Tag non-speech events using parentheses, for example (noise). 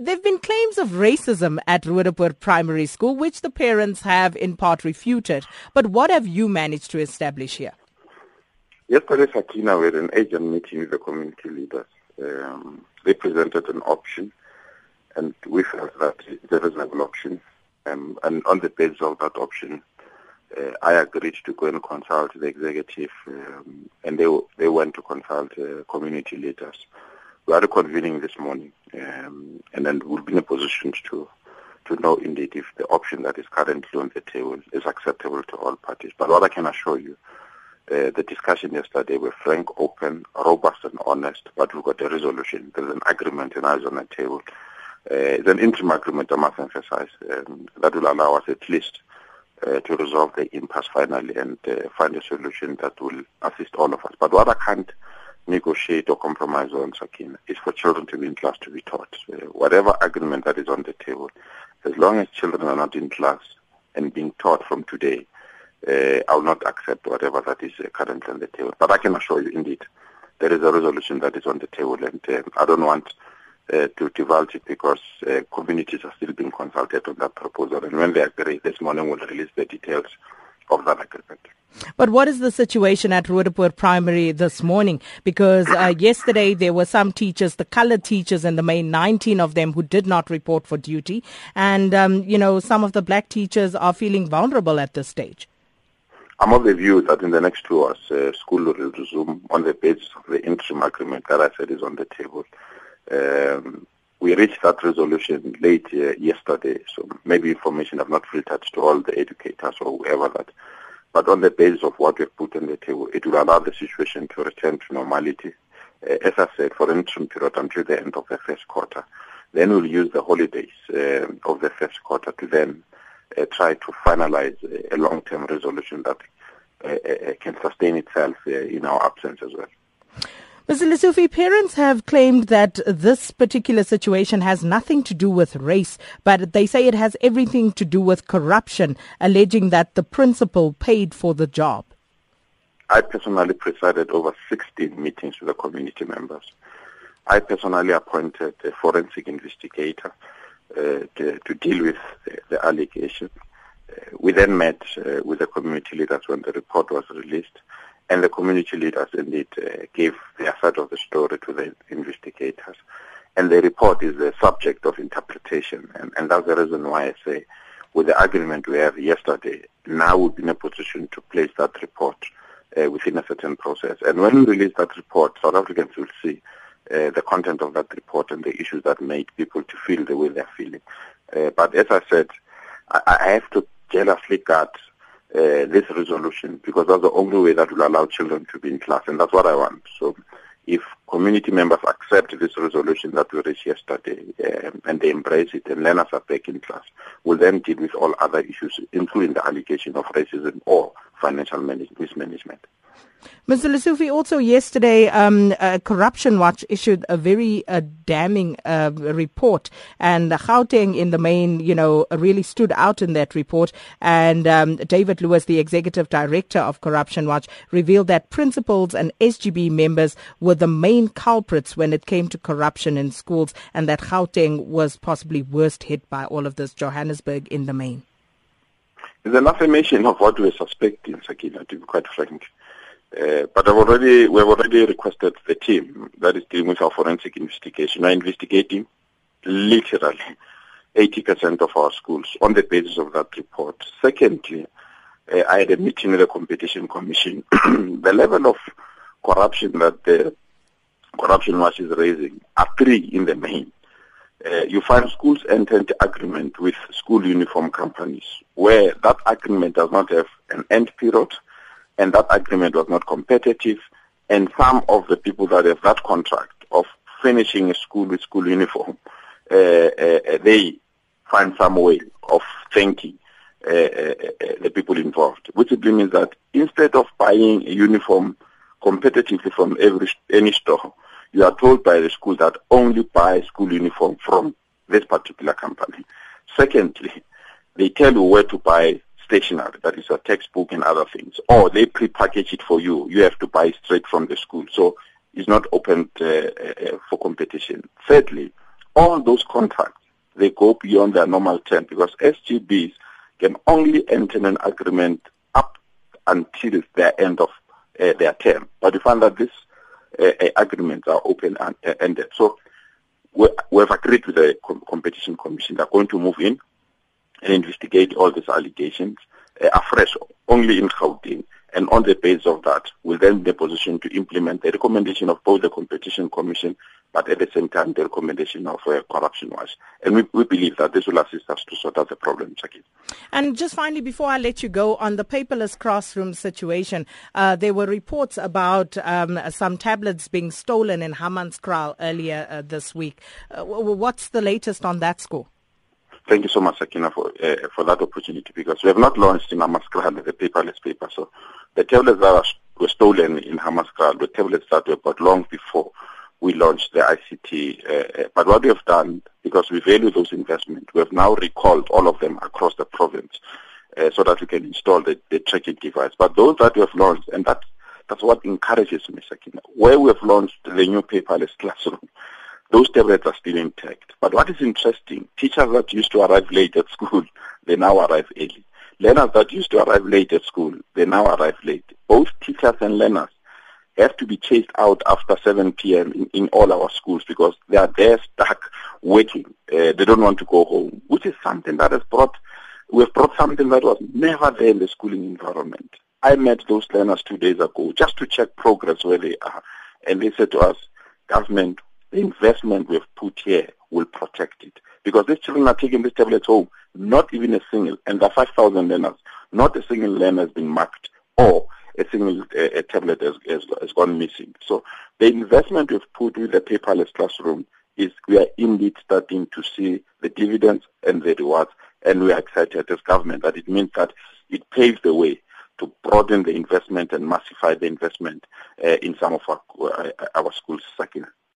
there have been claims of racism at Roodepoort Primary School, which the parents have in part refuted. But what have you managed to establish here? Yesterday, Sakina, we had an agent meeting with the community leaders. Um, they presented an option, and we felt that it's a reasonable option. Um, and on the basis of that option, uh, I agreed to go and consult the executive, um, and they they went to consult uh, community leaders. We are convening this morning, um, and then we'll be in a position to to know indeed if the option that is currently on the table is acceptable to all parties. But what I can assure you, uh, the discussion yesterday were frank, open, robust, and honest. But we've got a resolution. There's an agreement and eyes on the table. Uh, it's an interim agreement, I must emphasize, um, that will allow us at least uh, to resolve the impasse finally and uh, find a solution that will assist all of us. But what I can't negotiate or compromise on, Sakina, is for children to be in class to be taught. Whatever agreement that is on the table, as long as children are not in class and being taught from today, uh, I will not accept whatever that is uh, currently on the table. But I can assure you, indeed, there is a resolution that is on the table, and uh, I don't want uh, to divulge it because uh, communities are still being consulted on that proposal. And when they agree, this morning we'll release the details of that agreement. But what is the situation at Roodepoort Primary this morning? Because uh, (coughs) yesterday there were some teachers, the colored teachers in the main, 19 of them who did not report for duty. And, um, you know, some of the black teachers are feeling vulnerable at this stage. I'm of the view that in the next two hours, uh, school will resume on the basis of the interim agreement that I said is on the table. Um, we reached that resolution late uh, yesterday, so maybe information have not filtered to all the educators or whoever that. But on the basis of what we've put on the table, it will allow the situation to return to normality. Uh, as I said, for an interim period until the end of the first quarter. Then we'll use the holidays uh, of the first quarter to then uh, try to finalize a long-term resolution that uh, uh, can sustain itself in our absence as well. Mr. Lesufi, parents have claimed that this particular situation has nothing to do with race, but they say it has everything to do with corruption, alleging that the principal paid for the job. I personally presided over 16 meetings with the community members. I personally appointed a forensic investigator uh, to, to, deal with the, the allegation. Uh, we then met uh, with the community leaders when the report was released and the community leaders indeed uh, gave their side of the story to the investigators. And the report is the subject of interpretation, and, and that's the reason why I say, with the agreement we have yesterday, now we'll be in a position to place that report uh, within a certain process. And when we release that report, South Africans will see uh, the content of that report and the issues that made people to feel the way they're feeling. Uh, but as I said, I, I have to jealously guard uh, this resolution because that's the only way that will allow children to be in class, and that's what I want. So if community members accept this resolution that we reached yesterday um, and they embrace it and learners are back in class, we'll then deal with all other issues, including the allegation of racism or financial mismanagement. Mr. Lesufi, also yesterday, um, uh, Corruption Watch issued a very uh, damning uh, report, and Gauteng in the main, you know, really stood out in that report. And um, David Lewis, the executive director of Corruption Watch, revealed that principals and SGB members were the main culprits when it came to corruption in schools, and that Gauteng was possibly worst hit by all of this, Johannesburg in the main. It's an affirmation of what we're suspecting, Sakina, to be quite frank. Uh, but I've already, we've already requested the team that is dealing with our forensic investigation are investigating literally 80% of our schools on the basis of that report. Secondly, uh, I had a meeting with the Competition Commission. (clears throat) the level of corruption that the Corruption Watch is raising are three in the main. Uh, you find schools enter into agreement with school uniform companies where that agreement does not have an end period and that agreement was not competitive, and some of the people that have that contract of finishing a school with school uniform, uh, uh, uh they find some way of thanking uh, uh, the people involved, which simply means that instead of buying a uniform competitively from every any store, you are told by the school that only buy school uniform from this particular company. Secondly, they tell you where to buy stationery, that is a textbook and other things, or they pre-package it for you. You have to buy straight from the school. So it's not open uh, uh, for competition. Thirdly, all those contracts, they go beyond their normal term because SGBs can only enter an agreement up until the end of uh, their term. But we find that these uh, uh agreements are open and ended. So we, we have agreed with the Competition Commission. They're going to move in and investigate all these allegations uh, afresh, only in Gauteng. And on the basis of that, we'll then be in a position to implement the recommendation of both the Competition Commission, but at the same time, the recommendation of uh, Corruption Watch. And we, we believe that this will assist us to sort out the problem, Jackie. And just finally, before I let you go, on the paperless classroom situation, uh, there were reports about um, some tablets being stolen in Hammanskraal earlier uh, this week. Uh, what's the latest on that score? Thank you so much, Sakina, for uh, for that opportunity because we have not launched in Hammanskraal the paperless paper. So the tablets that were stolen in Hammanskraal were tablets that were bought long before we launched the ICT. Uh, uh, but what we have done, because we value those investments, we have now recalled all of them across the province uh, so that we can install the, the tracking device. But those that we have launched, and that's, that's what encourages me, Sakina, where we have launched the new paperless classroom, those tablets are still intact. But what is interesting, teachers that used to arrive late at school, (laughs) they now arrive early. Learners that used to arrive late at school, they now arrive late. Both teachers and learners have to be chased out after 7 p.m. in, in all our schools because they are there stuck waiting. Uh, they don't want to go home, which is something that has brought, we have brought something that was never there in the schooling environment. I met those learners two days ago just to check progress where they are. And they said to us, government, the investment we've put here will protect it. Because these children are taking these tablets home, not even a single, and are 5,000 learners, not a single learner has been marked or a single uh, a tablet has, has, has gone missing. So the investment we've put with the paperless classroom is we are indeed starting to see the dividends and the rewards, and we are excited as government that it means that it paves the way to broaden the investment and massify the investment uh, in some of our, uh, our schools, Sakina.